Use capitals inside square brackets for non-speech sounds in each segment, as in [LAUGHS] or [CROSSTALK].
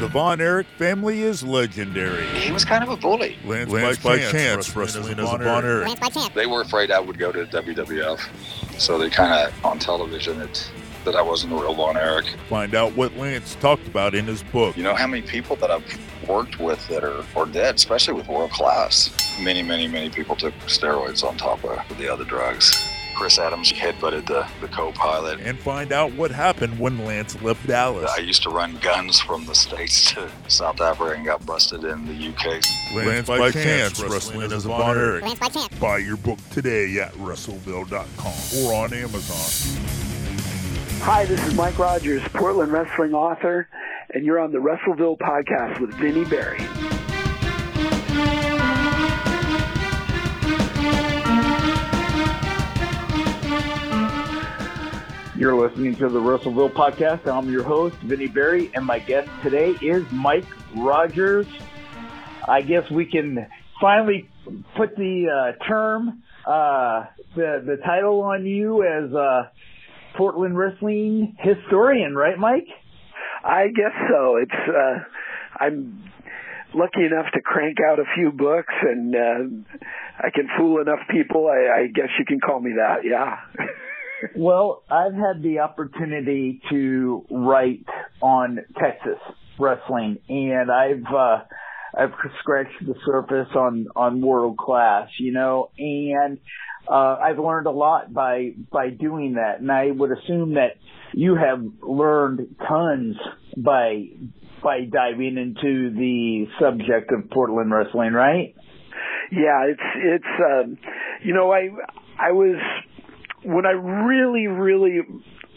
The Von Erich family is legendary. He was kind of a bully. Lance, Lance by, by, chance, wrestling as a Von Erich. Lance by chance. They were afraid I would go to WWF, so they kind of on television it that I wasn't a real Von Erich. Find out what Lance talked about in his book. You know how many people that I've worked with that are, are dead, especially with world class. Many, many, many people took steroids on top of the other drugs. Chris Adams headbutted the, the co-pilot. And find out what happened when Lance left Dallas. I used to run guns from the States to South Africa and got busted in the UK. Lance, Lance by, by chance, chance, wrestling as a Von Erich. Lance by chance. Buy your book today at WrestleVille.com or on Amazon. Hi, this is Mike Rodgers, Portland wrestling author, and you're on the WrestleVille podcast with Vinnie Barry. You're listening to the WrestleVille podcast. I'm your host, Vinnie Barry, and my guest today is Mike Rodgers. I guess we can finally put the uh, term, uh, the the title on you as uh, Portland wrestling historian, right, Mike? I guess so. It's uh, I'm lucky enough to crank out a few books, and uh, I can fool enough people. I, I guess you can call me that. Yeah. [LAUGHS] well, I've had the opportunity to write on Texas wrestling, and I've uh, I've scratched the surface on on world class, you know, and uh, I've learned a lot by by doing that, and I would assume that you have learned tons by by diving into the subject of Portland wrestling, right? Yeah, it's it's um, you know I I was when I really really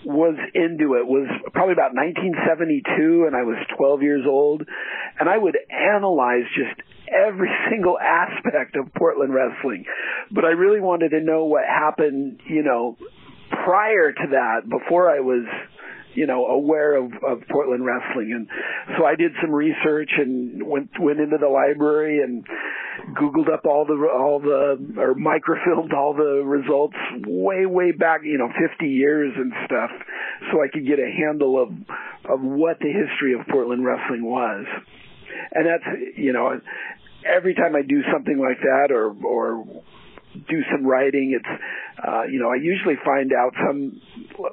was into it was probably about 1972 and I was 12 years old and I would analyze just every single aspect of Portland wrestling. But I really wanted to know what happened, you know, prior to that, before I was you know aware of, of Portland wrestling. And so I did some research and went went into the library and googled up all the all the or microfilmed all the results way way back you know 50 years and stuff so I could get a handle of of what the history of Portland wrestling was. And that's you know every time I do something like that or or do some writing, it's uh, you know I usually find out some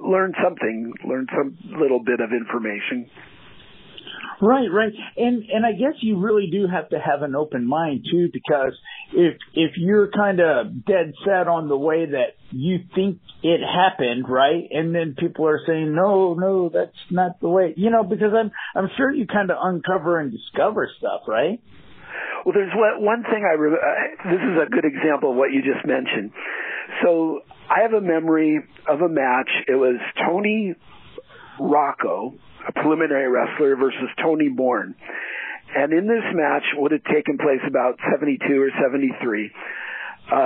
learn something, learn some little bit of information. Right, right, and and I guess you really do have to have an open mind too, because if if you're kind of dead set on the way that you think it happened, right, and then people are saying no, no, that's not the way, you know, because I'm I'm sure you kind of uncover and discover stuff, right? Well, there's one thing I, re- uh, this is a good example of what you just mentioned. So I have a memory of a match. It was Tony Rocco, a preliminary wrestler, versus Tony Borne. And in this match, would have taken place about 72 or 73, uh,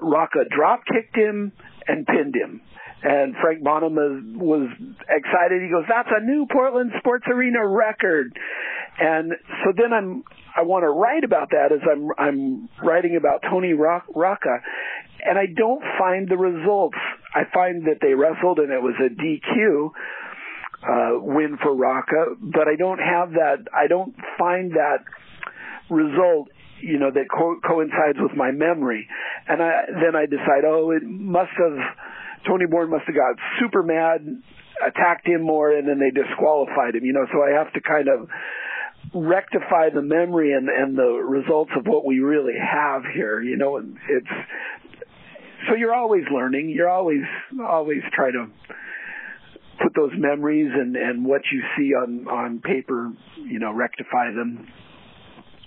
Rocca drop kicked him and pinned him. And Frank Bonham was excited. He goes, "That's a new Portland Sports Arena record." And so then I'm I want to write about that as I'm I'm writing about Tony Rocca, and I don't find the results. I find that they wrestled and it was a DQ uh, win for Rocca, but I don't have that. I don't find that result you know that co- coincides with my memory and I then I decide oh it must have Tony Borne must have got super mad, attacked him more, and then they disqualified him. You know, so I have to kind of rectify the memory and and the results of what we really have here. You know, it's so you're always learning. You're always always try to put those memories and and what you see on on paper, you know, rectify them.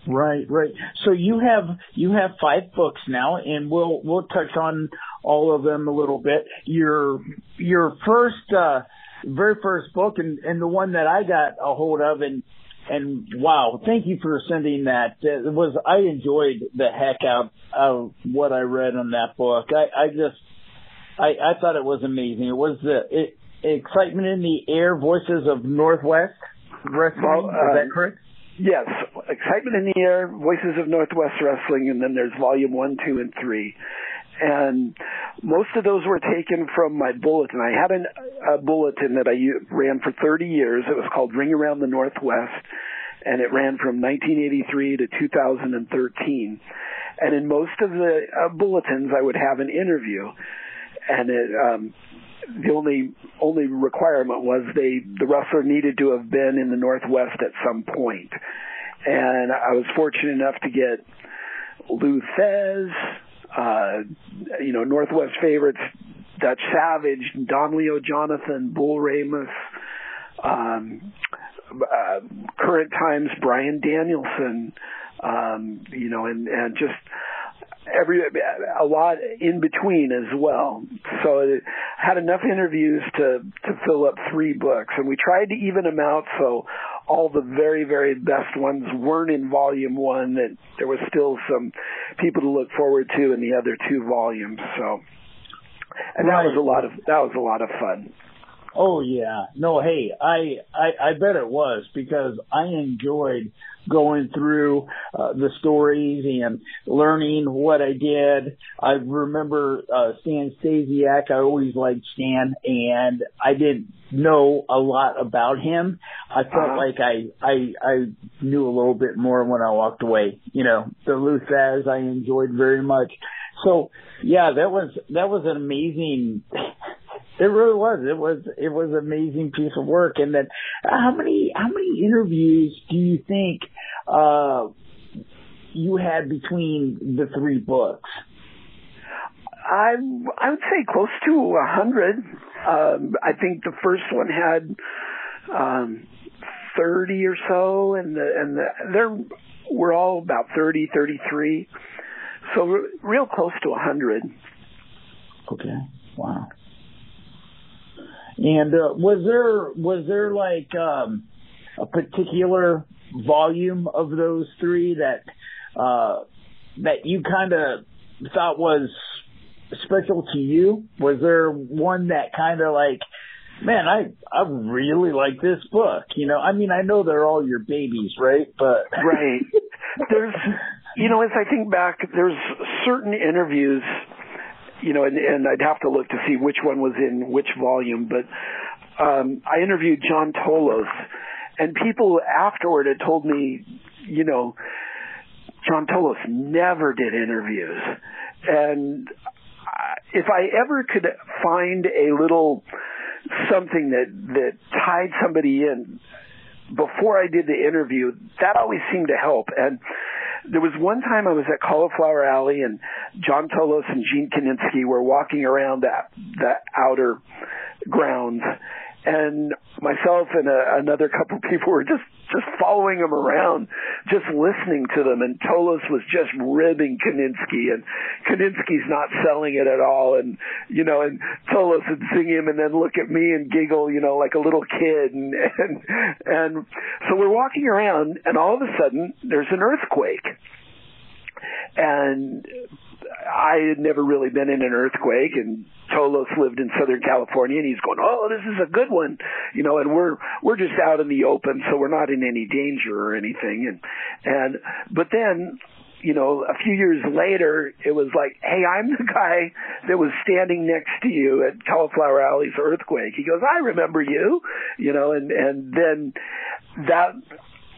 Right, right. So you have you have five books now, and we'll we'll touch on all of them a little bit. Your your first, uh, very first book, and and the one that I got a hold of, and and wow, thank you for sending that. It was I enjoyed the heck out of what I read on that book. I I just I I thought it was amazing. It was the it, excitement in the air, voices of Northwest Wrestling. Well, uh, is that uh, correct? Yes, Excitement in the Air, Voices of Northwest Wrestling, and then there's volume one, two, and three. And most of those were taken from my bulletin. I had an, a bulletin that I ran for 30 years. It was called Ring Around the Northwest, and it ran from 1983 to 2013. And in most of the uh, bulletins, I would have an interview, and it um, the only only requirement was they the wrestler needed to have been in the Northwest at some point. And I was fortunate enough to get Lou Thesz, uh, you know, Northwest favorites, Dutch Savage, Don Leo Jonathan, Bull Ramos, um, uh, current times Bryan Danielson, um, you know, and, and just every a lot in between as well. So it had enough interviews to to fill up three books, and we tried to even them out so all the very very best ones weren't in volume one. That there was still some people to look forward to in the other two volumes. So, and that was a lot of that was a lot of fun. Oh yeah. No, hey, I, I I bet it was because I enjoyed going through uh, the stories and learning what I did. I remember uh, Stan Stasiak. I always liked Stan, and I didn't know a lot about him. I felt uh-huh. like I I I knew a little bit more when I walked away. You know, the Lou Thesz I enjoyed very much. So yeah, that was that was an amazing it really was. It was it was an amazing piece of work. And then, how many how many interviews do you think uh, you had between the three books? I I would say close to a hundred. Um, I think the first one had um, thirty or so, and the and the they're we're all about thirty, thirty-three. So re- real close to a hundred. Okay. Wow. And uh, was there was there like um, a particular volume of those three that uh, that you kind of thought was special to you? Was there one that kind of like, man, I I really like this book. You know, I mean, I know they're all your babies, right? But right, there's, you know, as I think back, there's certain interviews you know, and, and I'd have to look to see which one was in which volume, but um, I interviewed John Tolos, and people afterward had told me, you know, John Tolos never did interviews, and if I ever could find a little something that that tied somebody in before I did the interview, that always seemed to help. And there was one time I was at Cauliflower Alley and John Tolos and Gene Kiniski were walking around that that outer grounds and myself and a, another couple of people were just just following him around, just listening to them. And Tolos was just ribbing Kiniski, and Kiniski's not selling it at all. And you know, and Tolos would sing him, and then look at me and giggle, you know, like a little kid. And and and so we're walking around, and all of a sudden there's an earthquake, and I had never really been in an earthquake, and Tolos lived in Southern California, and he's going, "Oh, this is a good one," you know. And we're we're just out in the open, so we're not in any danger or anything. And and but then you know, a few years later, it was like, hey, I'm the guy that was standing next to you at Cauliflower Alley's earthquake. He goes, I remember you, you know, and, and then that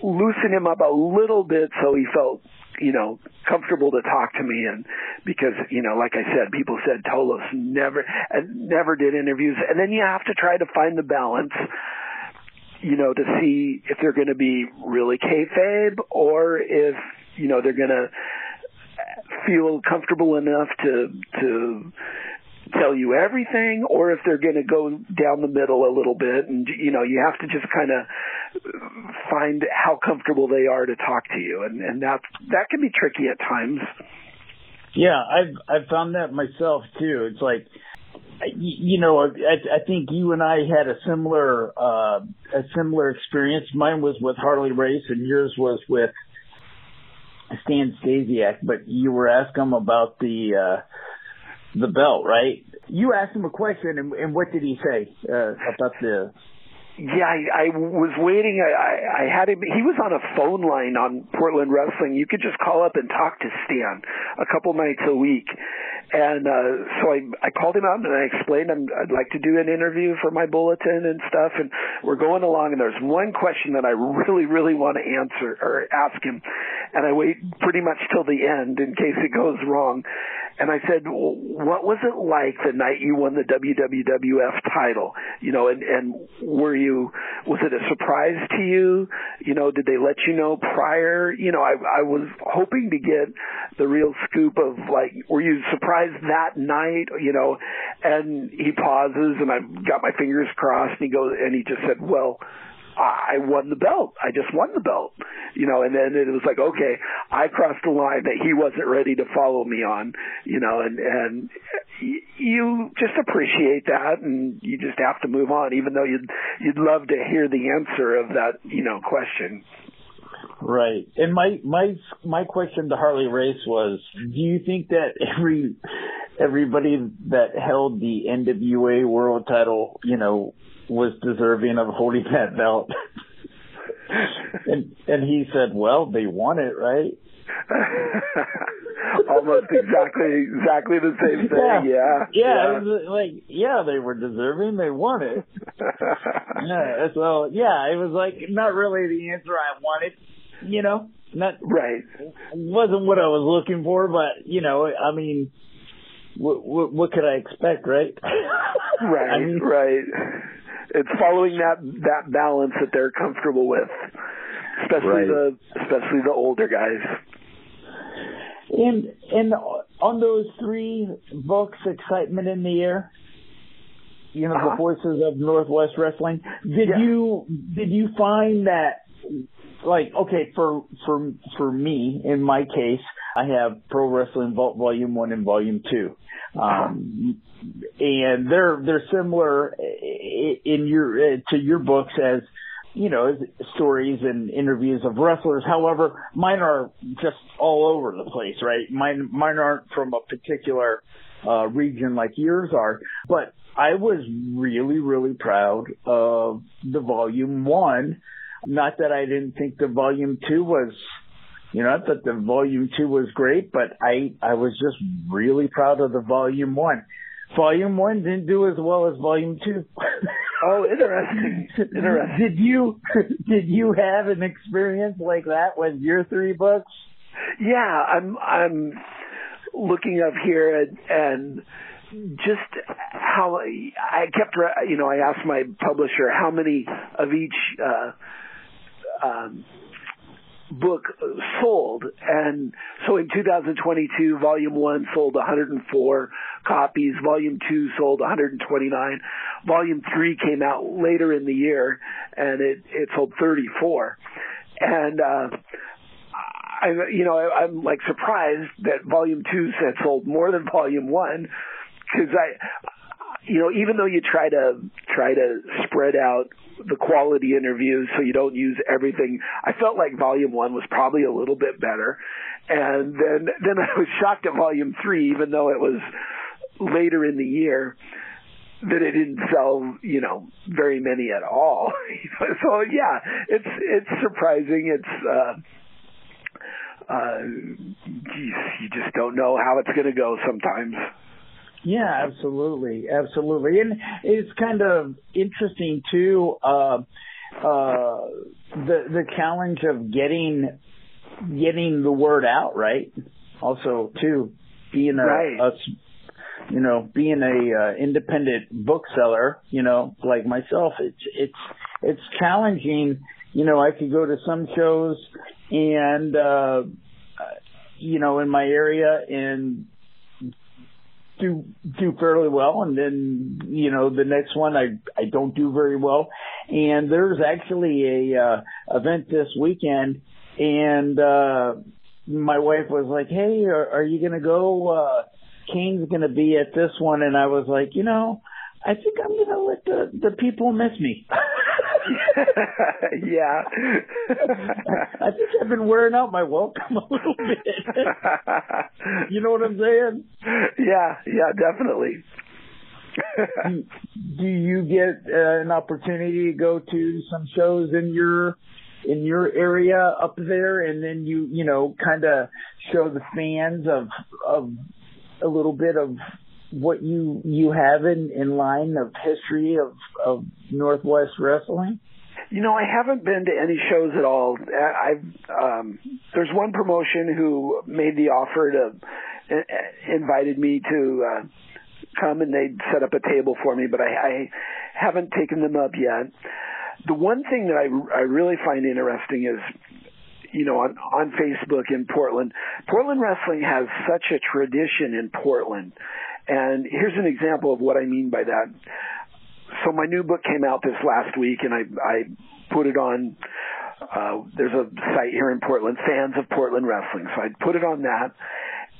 loosened him up a little bit so he felt you know, comfortable to talk to me and because, you know, like I said, people said Tolos never, uh, never did interviews. And then you have to try to find the balance, you know, to see if they're going to be really kayfabe or if, you know, they're going to feel comfortable enough to, to, tell you everything or if they're going to go down the middle a little bit and you know you have to just kind of find how comfortable they are to talk to you and and that that can be tricky at times. Yeah i've i've found that myself too. It's like you know i i think you and i had a similar uh a similar experience. Mine was with harley race and yours was with stan stasiak but you were asking him about the uh the belt, right? You asked him a question, and, and what did he say uh, about the? Yeah, I, I was waiting. I, I, I had him. He was on a phone line on Portland Wrestling. You could just call up and talk to Stan a couple nights a week, and uh, so I I called him out and I explained I'm, I'd like to do an interview for my bulletin and stuff. And we're going along, and there's one question that I really really want to answer or ask him, and I wait pretty much till the end in case it goes wrong. And I said, what was it like the night you won the WWF title? You know, and, and were you, was it a surprise to you? You know, did they let you know prior? You know, I, I was hoping to get the real scoop of like, were you surprised that night? You know, and he pauses and I got my fingers crossed and he goes, and he just said, well, I won the belt. I just won the belt, you know, and then it was like, okay, I crossed the line that he wasn't ready to follow me on, you know, and, and you just appreciate that and you just have to move on, even though you'd, you'd love to hear the answer of that, you know, question. Right. And my my my question to Harley Race was, do you think that every everybody that held the NWA world title, you know, was deserving of holding that belt. [LAUGHS] and and he said, "Well, they won it, right?" [LAUGHS] Almost exactly exactly the same thing. Yeah, yeah. yeah. yeah. like yeah, they were deserving. They won it. [LAUGHS] yeah. So yeah, it was like not really the answer I wanted. You know, not right. Wasn't what I was looking for, but you know, I mean, what what, what could I expect, right? right. I mean, right it's following that that balance that they're comfortable with, especially right. the especially the older guys. And and on those three books, excitement in the air. You know, uh-huh. the voices of Northwest Wrestling. Did yeah. you did you find that like okay for for for me in my case I have Pro Wrestling Volume One and Volume Two, um, and they're they're similar in your uh, to your books as you know stories and interviews of wrestlers. However, mine are just all over the place, right? Mine mine aren't from a particular uh, region like yours are, but I was really really proud of the Volume One. Not that I didn't think the Volume Two was you know, I thought the volume two was great, but I, I was just really proud of the volume one. Volume one didn't do as well as volume two. [LAUGHS] oh, interesting. Interesting. Did you, did you have an experience like that with your three books? Yeah, I'm, I'm looking up here and, and just how I kept, you know, I asked my publisher how many of each, uh, um, book sold. And so in 2022, volume one sold 104 copies. Volume two sold 129. Volume three came out later in the year and it, it sold 34. And, uh, I, you know, I, I'm like surprised that volume two had sold more than volume one because I, you know, even though you try to try to spread out the quality interviews so you don't use everything. I felt like volume one was probably a little bit better. And then, then [LAUGHS] I was shocked at volume three, even though it was later in the year that it didn't sell, you know, very many at all. [LAUGHS] so yeah, it's, it's surprising. It's, uh, uh, geez, you just don't know how it's to go sometimes. Yeah, absolutely, absolutely, and it's kind of interesting too. Uh, uh, the the challenge of getting getting the word out, right? Also, too, being a, right. a you know, being a uh, independent bookseller, you know, like myself, it's it's it's challenging. You know, I could go to some shows and uh you know, in my area and do do fairly well and then you know the next one I I don't do very well. And there's actually a uh event this weekend and uh my wife was like hey are, are you to go? Uh Kane's to be at this one. And I was like you know I think I'm to let the the people miss me [LAUGHS] [LAUGHS] yeah. I think I've been wearing out my welcome a little bit. [LAUGHS] you know what I'm saying? Yeah, yeah, definitely. do, you get uh, an opportunity to go to some shows in your in your area up there and then you you know kind of show the fans of of a little bit of what you you have in in line of history of of Northwest wrestling? You know, I haven't been to any shows at all. I've um there's one promotion who made the offer to uh, invited me to uh come and they'd set up a table for me, but I, I haven't taken them up yet. The one thing that I I really find interesting is you know, on, on Facebook in Portland. Portland wrestling has such a tradition in Portland. And here's an example of what I mean by that. So my new book came out this last week and I, I put it on, uh, there's a site here in Portland, fans of Portland wrestling. So I put it on that.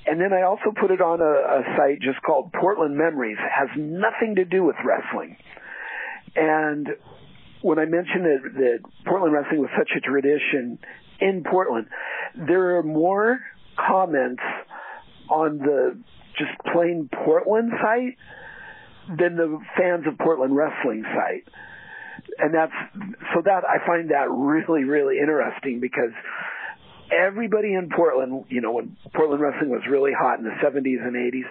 And then I also put it on a, a site just called Portland Memories. It has nothing to do with wrestling. And when I mentioned that, that Portland wrestling was such a tradition in Portland, there are more comments on the just plain Portland site than the fans of Portland wrestling site. And that's so that I find that really really interesting because everybody in Portland, you know, when Portland wrestling was really hot in the 70s and 80s,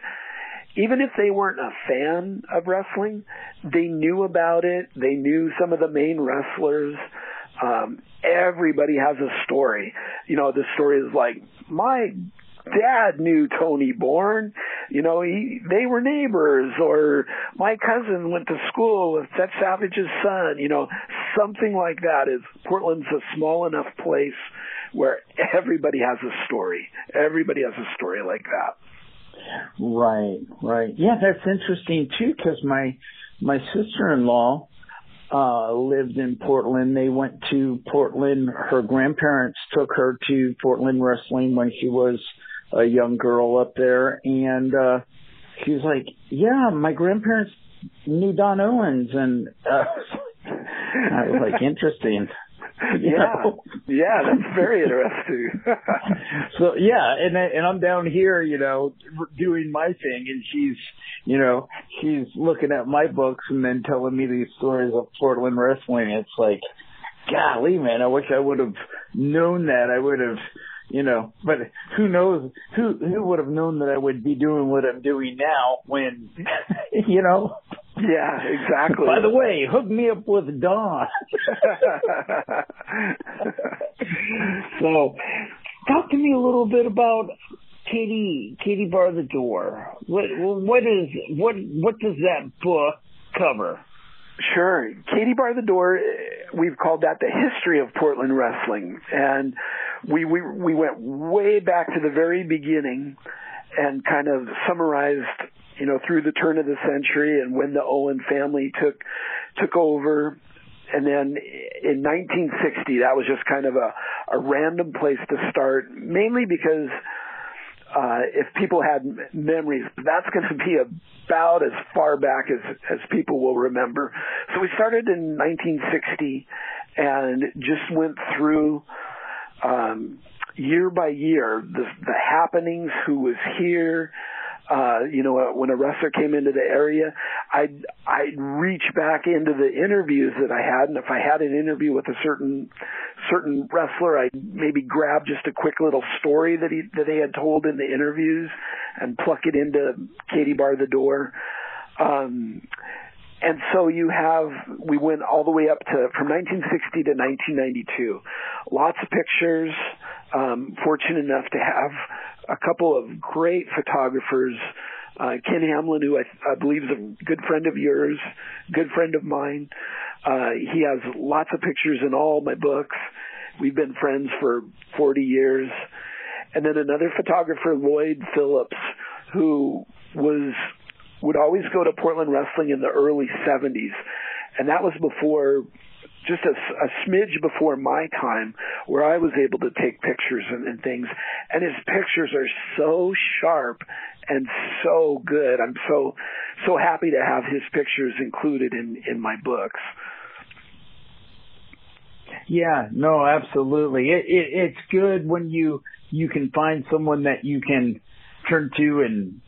even if they weren't a fan of wrestling, they knew about it. They knew some of the main wrestlers. Um, everybody has a story. You know, the story is like, my dad knew Tony Borne. You know, he they were neighbors, or my cousin went to school with Seth Savage's son. You know, something like that. Is Portland's a small enough place where everybody has a story. Everybody has a story like that. Right, right. Yeah, that's interesting too, because my my sister-in-law uh lived in Portland. They went to Portland. Her grandparents took her to Portland wrestling when she was a young girl up there and uh she was like, "Yeah, my grandparents knew Don Owens." And uh [LAUGHS] I was like, "Interesting." [LAUGHS] yeah, yeah, that's very interesting. [LAUGHS] [LAUGHS] so yeah, and and I'm down here, you know, doing my thing, and she's, you know, she's looking at my books and then telling me these stories of Portland wrestling. It's like, golly, man, I wish I would have known that. I would have, you know, but who knows? Who who would have known that I would be doing what I'm doing now when, you know. Yeah, exactly. By the way, hook me up with Don. [LAUGHS] so, talk to me a little bit about Katie Katie Bar the Door. What what is what what does that book cover? Sure. Katie Bar the Door, we've called that the history of Portland wrestling. And we, we, we went way back to the very beginning and kind of summarized, you know, through the turn of the century and when the Owen family took, took over. And then in 1960, that was just kind of a, a random place to start, mainly because uh, if people had memories, that's going to be about as far back as, as people will remember. So we started in 1960 and just went through, um, year by year, the, the happenings, who was here, uh, you know, when a wrestler came into the area, I'd, I'd reach back into the interviews that I had. And if I had an interview with a certain, certain wrestler, I'd maybe grab just a quick little story that he, that they had told in the interviews and pluck it into Katie Bar the Door. Um, and so you have, we went all the way up to, from 1960 to 1992. Lots of pictures, um, fortunate enough to have a couple of great photographers. Uh, Ken Hamlin, who I, I believe is a good friend of yours, good friend of mine. Uh, he has lots of pictures in all my books. We've been friends for 40 years. And then another photographer, Lloyd Phillips, who was would always go to Portland Wrestling in the early 70s. And that was before just a, a smidge before my time where I was able to take pictures and, and things. And his pictures are so sharp and so good. I'm so so happy to have his pictures included in in my books. Yeah, no, absolutely. It, it it's good when you you can find someone that you can turn to and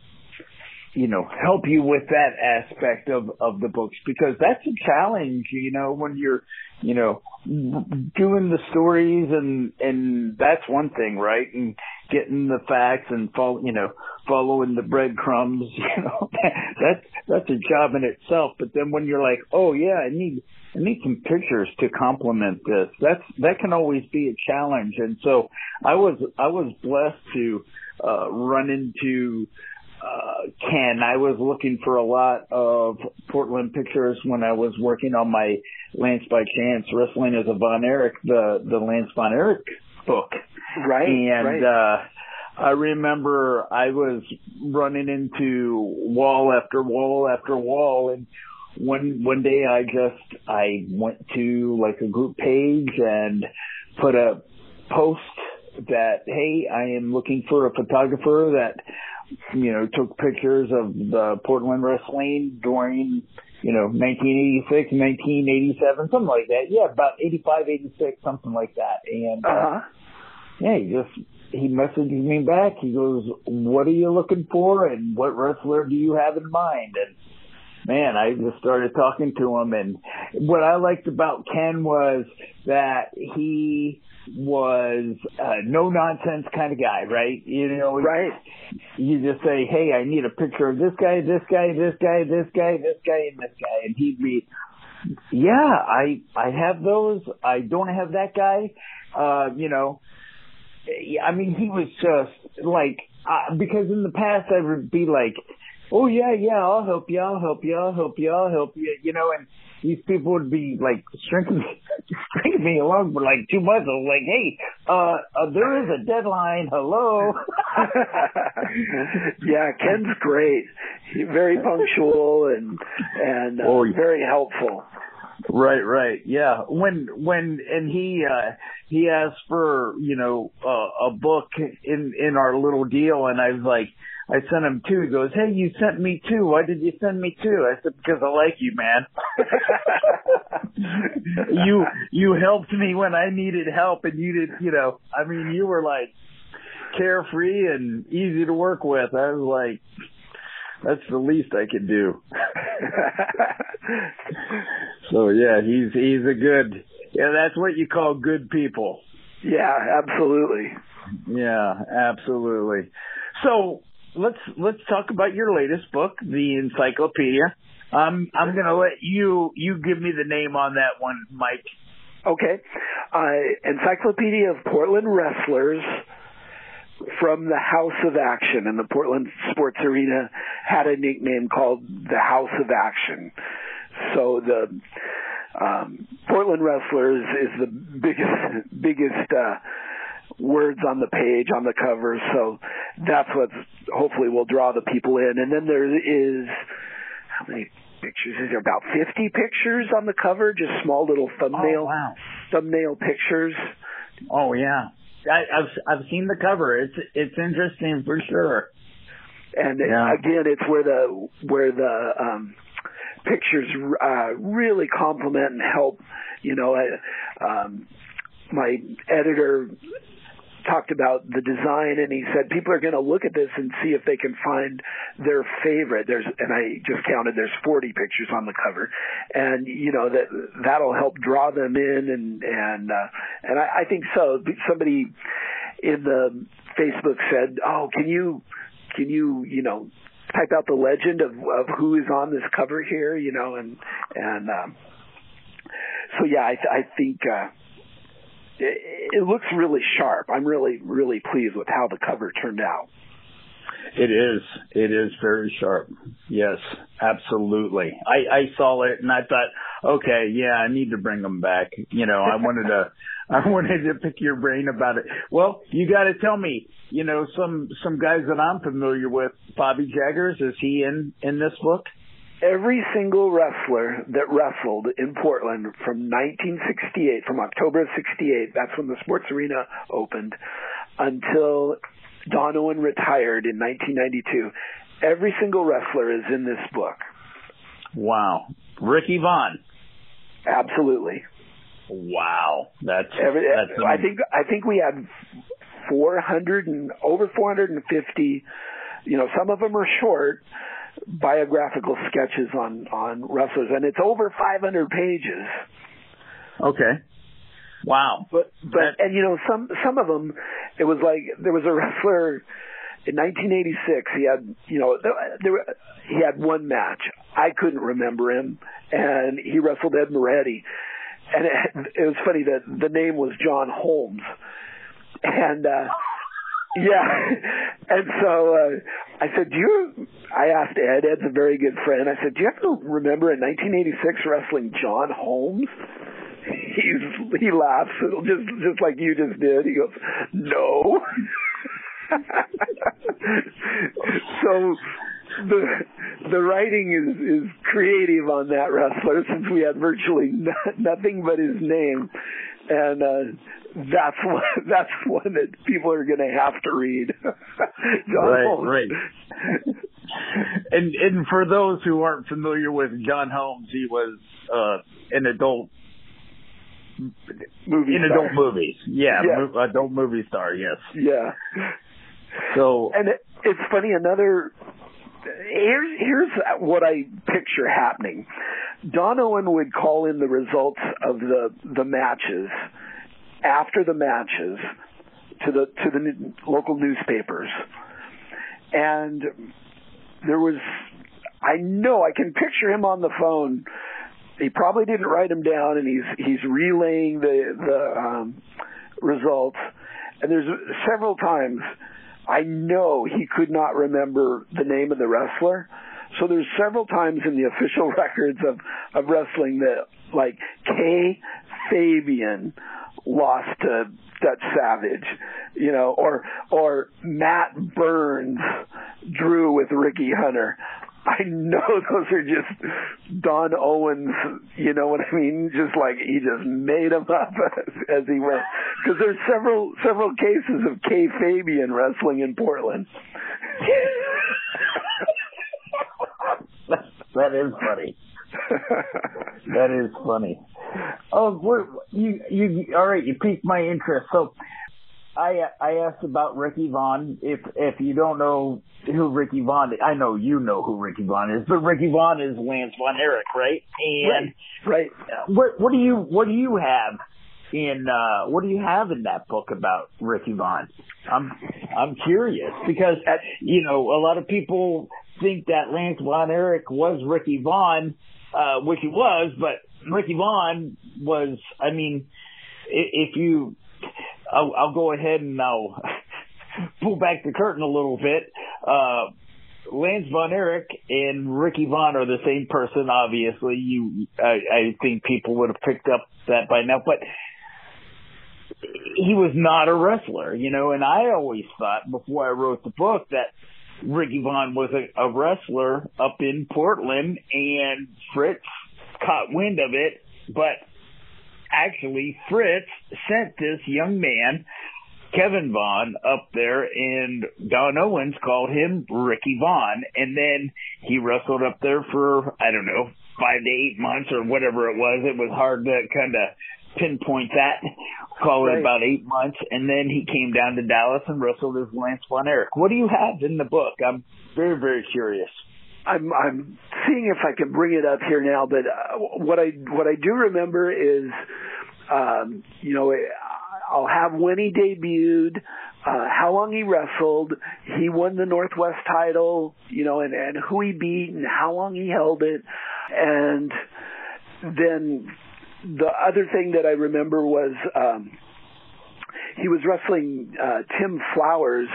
you know help you with that aspect of of the books because that's a challenge you know when you're you know doing the stories and and that's one thing right? And getting the facts and follow you know following the breadcrumbs [LAUGHS] you know that's that's a job in itself. But then when you're like oh yeah i need i need some pictures to complement this that's that can always be a challenge. And so i was i was blessed to uh run into uh, Ken, I was looking for a lot of Portland pictures when I was working on my Lance by Chance Wrestling as a Von Erich, the, the Lance Von Erich book. Right. And, right. uh, I remember I was running into wall after wall after wall and one, one day I just, I went to like a group page and put a post that, hey, I am looking for a photographer that you know, took pictures of the Portland wrestling during, you know, 1986, 1987, something like that. Yeah, about 85, 86, something like that. And, uh, uh-huh. yeah, he just, he messaged me back. He goes, what are you looking for and what wrestler do you have in mind? And, man, I just started talking to him and what I liked about Ken was that he was a no nonsense kind of guy, right? You know, right. You just say, "Hey, I need a picture of this guy, this guy, this guy, this guy, this guy, and this guy," and he'd be, "Yeah, I I have those. I don't have that guy." Uh, you know, I mean, he was just like uh, because in the past I would be like, "Oh yeah, yeah, I'll help you, I'll help you, I'll help you, I'll help you," you know, and these people would be like stringing, [LAUGHS] stringing me along for like two months. I was like, hey, uh, uh there is a deadline. Hello. [LAUGHS] yeah, Ken's great. He's very punctual and and uh, oh, yeah. very helpful. Right, right. Yeah. When when and he uh he asked for, you know, uh, a book in in our little deal and I was like I sent him two. He goes, "Hey, you sent me two. Why did you send me two? I said, "Because I like you, man. [LAUGHS] you you helped me when I needed help, and you did. You know, I mean, you were like carefree and easy to work with. I was like, that's the least I could do. [LAUGHS] so yeah, he's he's a good. Yeah, that's what you call good people. Yeah, absolutely. Yeah, absolutely. So let's let's talk about your latest book, the Encyclopedia. Um, I'm going to let you you give me the name on that one, Mike. Okay, uh, Encyclopedia of Portland Wrestlers from the House of Action, and the Portland Sports Arena had a nickname called the House of Action. So the um, Portland Wrestlers is the biggest [LAUGHS] biggest uh, words on the page on the cover. So that's what hopefully will draw the people in. And then there is how many pictures is there? About 50 pictures on the cover, just small little thumbnail oh, wow. thumbnail pictures. Oh yeah. I, I've I've seen the cover. It's it's interesting for sure. And yeah. again, it's where the where the um, pictures uh, really complement and help. You know, um, my editor talked about the design and he said people are going to look at this and see if they can find their favorite. There's and i just counted there's 40 pictures on the cover. And you know that that'll help draw them in and and uh and i, I think so. Somebody in the facebook said oh can you can you you know type out the legend of of who is on this cover here you know and and um so yeah i i think uh it, it looks really sharp. I'm really really pleased with how the cover turned out. It is. It is very sharp. Yes, absolutely. I, I saw it and I thought, okay, yeah, I need to bring them back. You know, I wanted to, [LAUGHS] I wanted to pick your brain about it. Well, you got to tell me, you know, some, some guys that I'm familiar with, Bobby Jaggers, is he in, in this book? Every single wrestler that wrestled in Portland from 1968, from October of 68, that's when the sports arena opened, until Don Owen retired in 1992. Every single wrestler is in this book. Wow. Ricky Vaughn. Absolutely. Wow. That's, Every, that's I think I think we had 400 and over 450. You know, some of them are short biographical sketches on on wrestlers, and it's over 500 pages. Okay. Wow. But but and you know some some of them it was like there was a wrestler in 1986 he had you know there, there he had one match I couldn't remember him and he wrestled Ed Moretti and it, it was funny that the name was John Holmes and uh yeah. [LAUGHS] And so uh I said do you I asked Ed Ed's a very good friend. I said do you have to remember in 1986 wrestling John Holmes? [LAUGHS] He's he laughs. Just just like you just did. He goes, "No." [LAUGHS] so the the writing is is creative on that wrestler since we had virtually no, nothing but his name, and uh, that's one [LAUGHS] that's one that people are going to have to read. [LAUGHS] John right, Holmes. right. and and for those who aren't familiar with John Holmes, he was uh, an adult movie in star. adult movies. Yeah, Yeah. mo- adult movie star. Yes. Yeah. So And it, it's funny. Another here's here's what I picture happening. Don Owen would call in the results of the the matches after the matches to the to the local newspapers, and there was I know I can picture him on the phone. He probably didn't write them down, and he's he's relaying the the um, results. And there's several times I know he could not remember the name of the wrestler. So there's several times in the official [LAUGHS] records of of wrestling that like K Fabian lost to Dutch Savage, you know, or or Matt Burns drew with Ricky Hunter. I know [LAUGHS] those are just Don Owens, you know what I mean? Just like he just made them up [LAUGHS] as, as he went. Because there's several several cases of K Fabian wrestling in Portland. [LAUGHS] that is funny. That is funny. Oh, we're, you you all right? You piqued my interest. So, I I asked about Ricky Vaughn. If if you don't know who Ricky Vaughn, is, I know you know who Ricky Vaughn is, but Ricky Vaughn is Lance Von Erich, right? And right. uh, what what do you what do you have in uh what do you have in that book about Ricky Vaughn? I'm I'm curious because you know a lot of people think that Lance Von Erich was Ricky Vaughn, uh, which he was, but Ricky Vaughn was. I mean, if you, I'll, I'll go ahead and I'll [LAUGHS] pull back the curtain a little bit. Uh, Lance Von Erich and Ricky Vaughn are the same person. Obviously, you, I, I think people would have picked up that by now, but he was not a wrestler, you know. And I always thought before I wrote the book that Ricky Vaughn was a, a wrestler up in Portland, and Fritz caught wind of it, but actually Fritz sent this young man, Kevin Vaughn, up there, and Don Owens called him Ricky Vaughn, and then he wrestled up there for I don't know five to eight months or whatever it was. It was hard to kind of pinpoint that. Call it Right. about eight months, and then he came down to Dallas and wrestled as Lance Von Erich. What do you have in the book? I'm very very curious. I'm I'm seeing if I can bring it up here now, but uh, what I what I do remember is, um, you know, I'll have when he debuted, uh, how long he wrestled, he won the Northwest title, you know, and and who he beat and how long he held it, and then the other thing that I remember was um, he was wrestling uh, Tim Flowers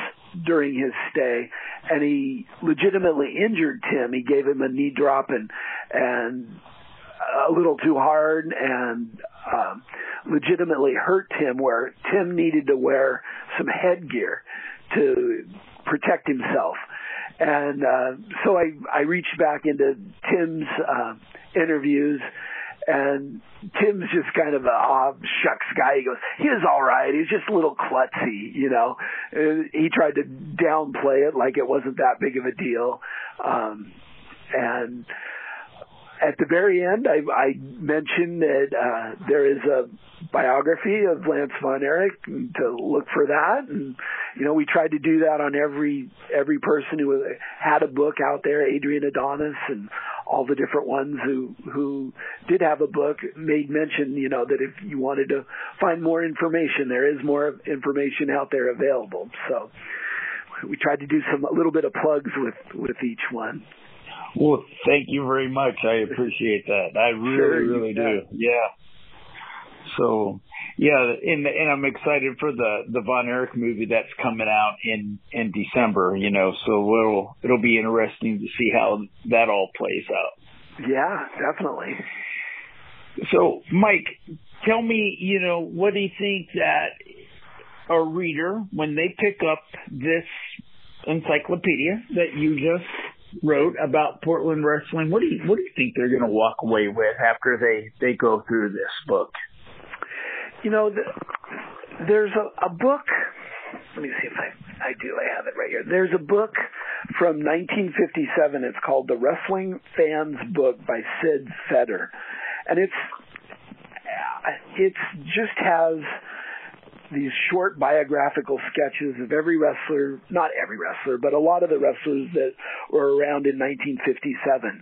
during his stay, and he legitimately injured Tim. He gave him a knee drop and and a little too hard, and um, legitimately hurt Tim. Where Tim needed to wear some headgear to protect himself. And uh, so I I reached back into Tim's uh, interviews and Tim's just kind of a oh, shucks guy. He goes, he was all right. He's just a little klutzy, you know. And he tried to downplay it like it wasn't that big of a deal. Um, and at the very end, I, I mentioned that uh, there is a biography of Lance Von Erich to look for that, and you know we tried to do that on every every person who had a book out there, Adrian Adonis and all the different ones who who did have a book made mention, you know, that if you wanted to find more information, there is more information out there available. So we tried to do some a little bit of plugs with with each one. Well, thank you very much. I appreciate that. I really, sure, really do. Yeah. So, yeah, and and I'm excited for the the Von Erich movie that's coming out in in December. You know, so it'll it'll be interesting to see how that all plays out. Yeah, definitely. So, Mike, tell me, you know, what do you think that a reader when they pick up this encyclopedia that you just wrote about Portland wrestling. What do you what do you think they're going to walk away with after they they go through this book? You know, the, there's a, a book. Let me see if I I do. I have it right here. There's a book from 1957. It's called The Wrestling Fans Book by Sid Feder, and it's it's just has these short biographical sketches of every wrestler, not every wrestler, but a lot of the wrestlers that were around in 1957.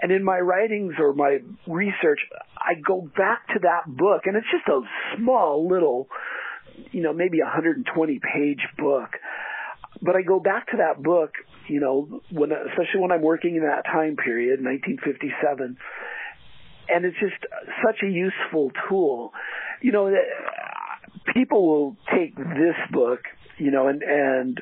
And in my writings or my research, I go back to that book, and it's just a small little, you know, maybe a 120 page book. But I go back to that book, you know, when especially when I'm working in that time period, 1957, and it's just such a useful tool. You know, uh, people will take this book, you know, and and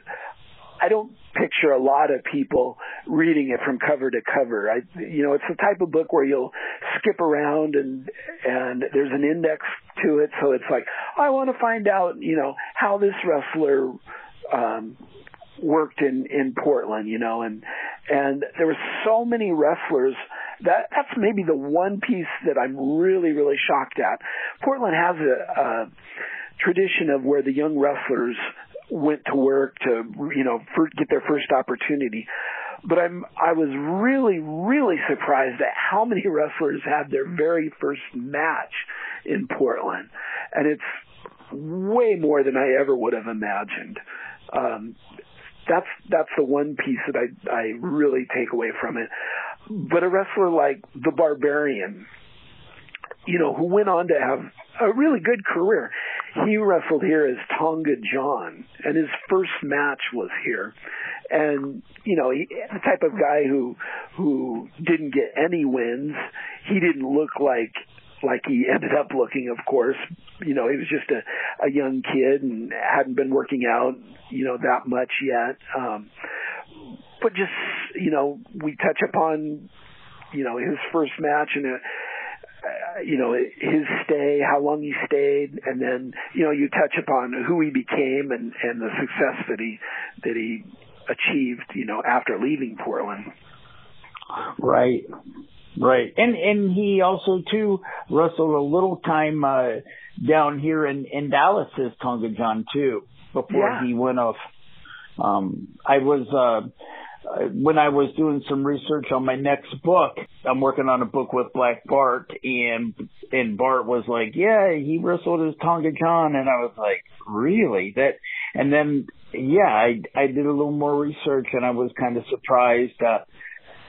I don't picture a lot of people reading it from cover to cover. I, you know, it's the type of book where you'll skip around and and there's an index to it, so it's like I want to find out, you know, how this wrestler um, worked in in Portland, you know, and and there were so many wrestlers that that's maybe the one piece that I'm really really shocked at. Portland has a, a tradition of where the young wrestlers went to work to you know for, get their first opportunity. But i'm i was really really surprised at how many [LAUGHS] wrestlers had their very first match in portland. And it's way more than i ever would have imagined. Um that's that's the one piece that i i really take away from it. But a wrestler like the barbarian you know who went on to have a really good career he wrestled here as Tonga John, and his first match was here. And you know, he, the type of guy who who didn't get any wins. He didn't look like like he ended up looking. Of course, you know, he was just a a young kid and hadn't been working out, you know, that much yet. Um, but just you know, we touch upon you know his first match and. A, uh, you know his stay, how long he stayed, and then you know you touch upon who he became and and the success that he that he achieved, you know, after leaving Portland. Right, right, and and he also too wrestled a little time uh, down here in in Dallas as Tonga John too before yeah. he went off. Um, I was. Uh, uh, when I was doing some research on my next book, I'm working on a book with Black Bart, and and Bart was like, "Yeah, he wrestled as Tonga John," and I was like, "Really?" That, and then yeah, I I did a little more research, and I was kind of surprised. Uh,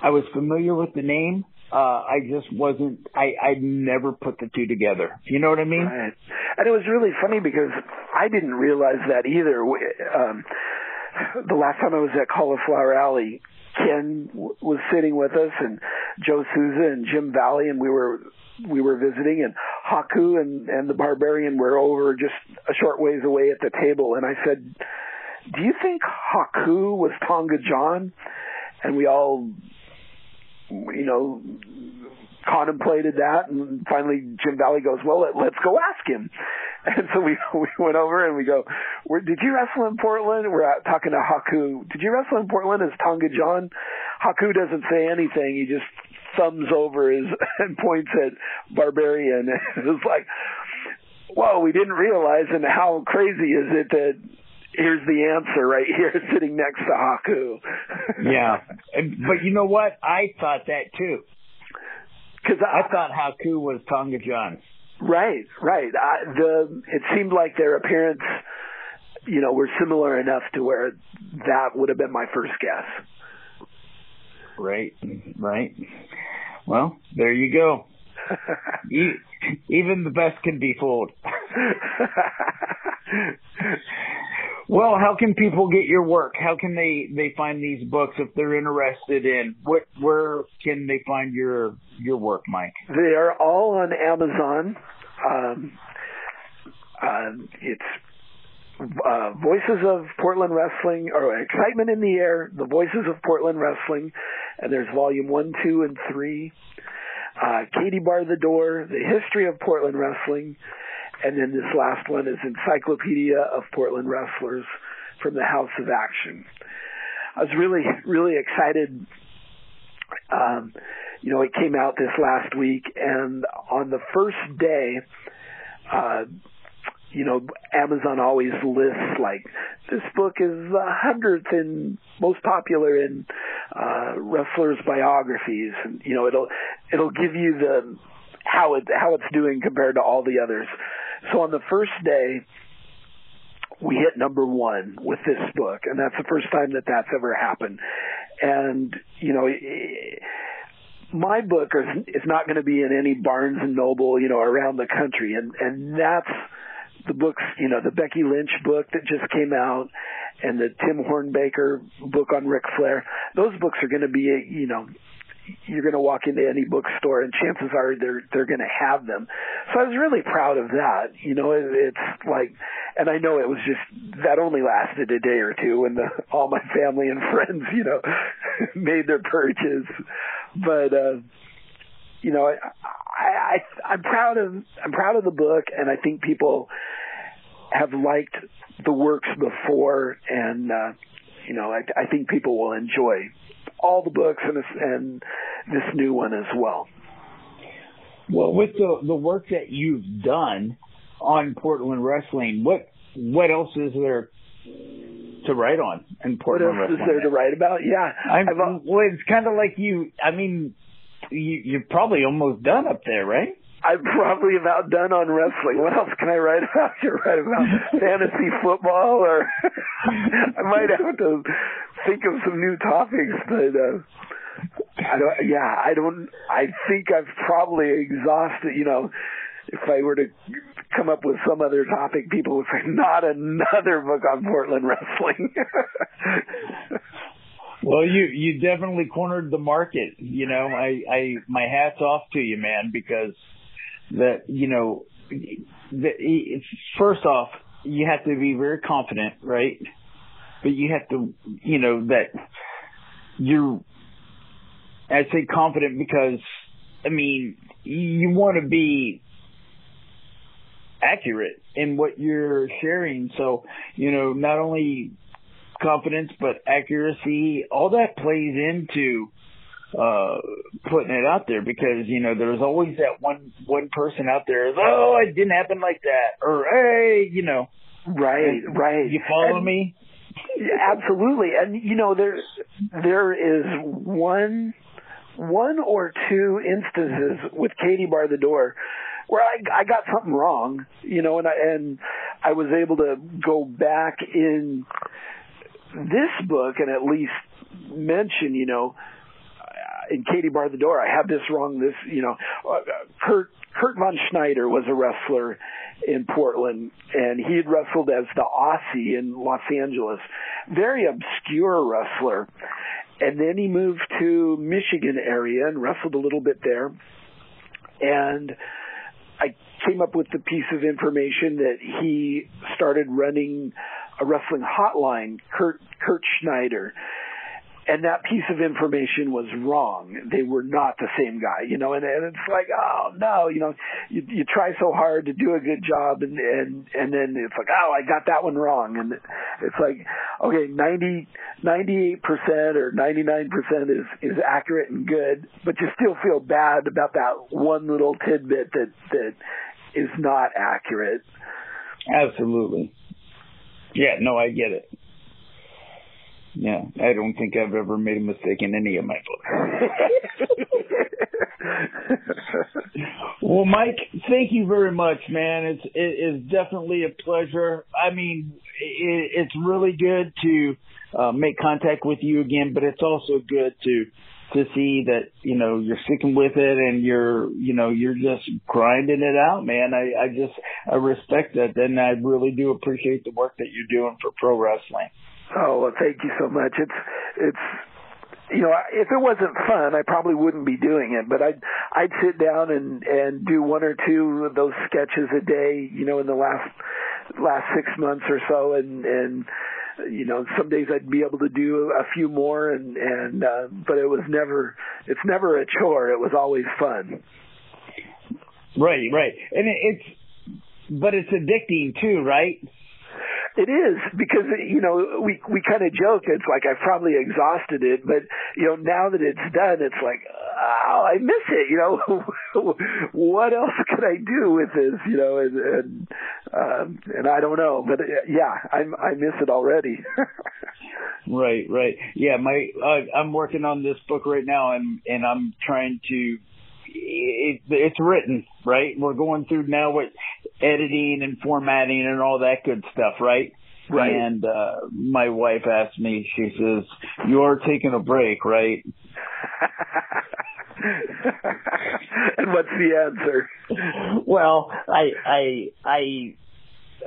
I was familiar with the name. Uh, I just wasn't. I I never put the two together. You know what I mean? Right. And it was really funny because I didn't realize that either. Um, the last time I was at Cauliflower Alley, Ken w- was sitting with us, and Joe Souza and Jim Valley, and we were we were visiting, and Haku and and the Barbarian were over just a short ways away at the table, and I said, "Do you think Haku was Tonga John?" And we all, you know, contemplated that, and finally Jim Valley goes, "Well, let, let's go ask him." [LAUGHS] And so we [LAUGHS] we went over and we go, Where, "Did you wrestle in Portland?" We're out talking to Haku. "Did you wrestle in Portland as Tonga John?" Haku doesn't say anything. He just thumbs over his [LAUGHS] and points at Barbarian. it was like, "Whoa, we didn't realize." And how crazy is it that here's the answer right here sitting next to Haku. yeah. But you know what? I thought that too. Cause I, I thought Haku was Tonga John. Right, right. I, the it seemed like their appearance, you know, were similar enough to where that would have been my first guess. Right, right. Well, there you go. [LAUGHS] Even the best can be fooled. [LAUGHS] well, how can people get your work? How can they they find these books if they're interested in what? Where can they find your your work, Mike? They are all on Amazon. Um, uh, it's uh, Voices of Portland Wrestling, or Excitement in the Air, The Voices of Portland Wrestling, and there's volume one, two, and three. Uh, Katie Bar the Door, The History of Portland Wrestling, and then this last one is Encyclopedia of Portland Wrestlers from the House of Action. I was really, really excited. Um, you know, it came out this last week, and on the first day, uh, you know, Amazon always lists like this book is the hundredth and most popular in uh, wrestlers' biographies, and you know, it'll it'll give you the how it how it's doing compared to all the others. So on the first day, we hit number one with this book, and that's the first time that that's ever happened. And you know. My book is, is not going to be in any Barnes and Noble, you know, around the country, and and that's the books, you know, the Becky Lynch book that just came out, and the Tim Hornbaker book on Ric Flair. Those books are going to be, you know, you're going to walk into any bookstore and chances are they're they're going to have them. So I was really proud of that. You know, it, it's like, and I know it was just that only lasted a day or two when the, all my family and [LAUGHS] friends, you know, [LAUGHS] made their purchase. But uh, you know, I, I I'm proud of I'm proud of the book, and I think people have liked the works before, and uh, you know, I, I think people will enjoy all the books and this, and this new one as well. Well, with the the work that you've done on Portland wrestling, what what else is there to write on in Portland what else wrestling? is there to write about? Yeah, I'm, well, it's kind of like you. I mean, you, you're probably almost done up there, right? I'm probably about done on wrestling. What else can I write [LAUGHS] about? You write about [LAUGHS] fantasy football, or [LAUGHS] I might have to think of some new topics. But uh, I don't. Yeah, I don't. I think I've probably exhausted. You know, if I were to come up with some other topic, people would say, "Not another book on Portland wrestling." Well, you you definitely cornered the market. You know, I I my hats off to you, man, because that you know, the, first off, you have to be very confident, right? But you have to, you know, that you're. I say confident because, I mean, you want to be accurate in what you're sharing. So, you know, not only confidence but accuracy, all that plays into uh putting it out there because you know there's always that one one person out there is oh it didn't happen like that or hey you know. Right right. you follow and, me? Absolutely. And you know there there is one one or two instances with Katie bar the door where I I got something wrong you know and I and I was able to go back in this book and at least mention you know in Katie barred the Door, I have this wrong. This, you know, uh, Kurt Kurt von Schneider was a wrestler in Portland, and he had wrestled as the Aussie in Los Angeles. Very obscure wrestler, and then he moved to Michigan area and wrestled a little bit there, and I came up with the piece of information that he started running a wrestling hotline, Kurt Kurt Schneider, and that piece of information was wrong. They were not the same guy, you know, and, and it's like, oh no, you know, you, you try so hard to do a good job and, and, and then it's like, oh, I got that one wrong. And it's like, okay, 90, 98% or 99% is, is accurate and good, but you still feel bad about that one little tidbit that, that is not accurate. Absolutely. Yeah, no, I get it. Yeah, I don't think I've ever made a mistake in any of my books. well, Mike, thank you very much, man. It's it is definitely a pleasure. I mean, it, it's really good to uh, make contact with you again, but it's also good to to see that you know you're sticking with it and you're you know you're just grinding it out man i i just i respect that and i really do appreciate the work that you're doing for pro wrestling Oh, well, thank you so much. It's it's you know, if it wasn't fun, I probably wouldn't be doing it. But I'd I'd sit down and and do one or two of those sketches a day. You know, in the last last six months or so, and and you know, some days I'd be able to do a few more, and and uh, but it was never it's never a chore. It was always fun. Right, right, and it's but it's addicting too, right? It is because you know we we kind of joke. It's like I've probably exhausted it, but you know now that it's done, it's like oh I miss it. You know [LAUGHS] what else could I do with this? You know and and, um, and I don't know, but yeah, I I miss it already. [LAUGHS] right, right. Yeah, my uh, I'm working on this book right now, and and I'm trying to it, it's written, right? We're going through now with editing and formatting and all that good stuff, right? Right. And uh, my wife asked me, she says, "You're taking a break, right?" [LAUGHS] and what's the answer? Well, I I I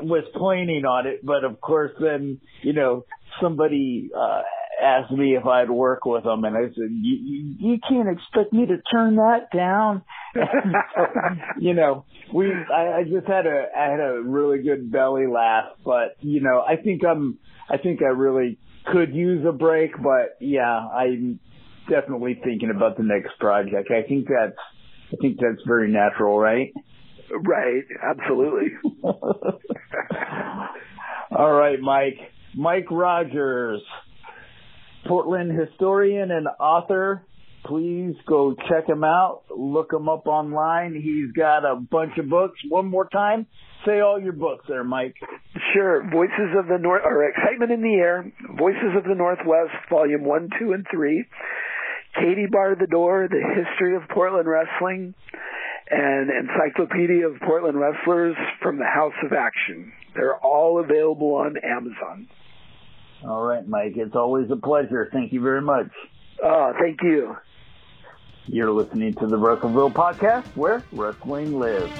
was planning on it, but of course, then you know somebody uh, asked me if I'd work with them, and I said, "You you, you can't expect me to turn that down." [LAUGHS] so, you know, we I, I just had a I had a really good belly laugh, but you know, I think I'm I think I really could use a break, but yeah, I'm definitely thinking about the next project. I think that's I think that's very natural, right? Right, absolutely. [LAUGHS] [LAUGHS] All right, Mike. Mike Rodgers, Portland historian and author. Please go check him out. Look him up online. He's got a bunch of books. One more time, say all your books there, Mike. Sure. Voices of the North, or Excitement in the Air, Voices of the Northwest, Volume 1, 2, and 3. Katie Barred the Door, The History of Portland Wrestling, and Encyclopedia of Portland Wrestlers from the House of Action. They're all available on Amazon. All right, Mike. It's always a pleasure. Thank you very much. Oh, thank you. You're listening to the WrestleVille Podcast, where wrestling lives.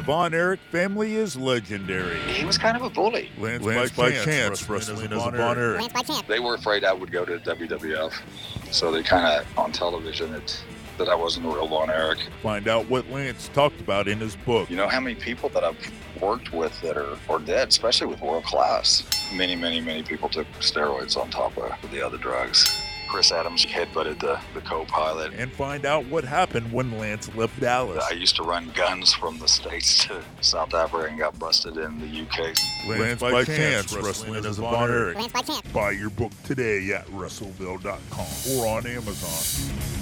The Von Erich family is legendary. He was kind of a bully. Lance, Lance by, by chance, chance wrestling as a Von Erich. Lance by chance. They were afraid I would go to WWF, so they kind of on television it that I wasn't a real Von Erich. Find out what Lance talked about in his book. You know how many people that I've worked with that are, are dead, especially with world class. Many, many, many people took steroids on top of the other drugs. Chris Adams headbutted the, the co-pilot. And find out what happened when Lance left Dallas. I used to run guns from the States to South Africa and got busted in the UK. Lance, Lance by, by chance, wrestling as a Von Erich. Lance by chance. Buy your book today at WrestleVille.com or on Amazon.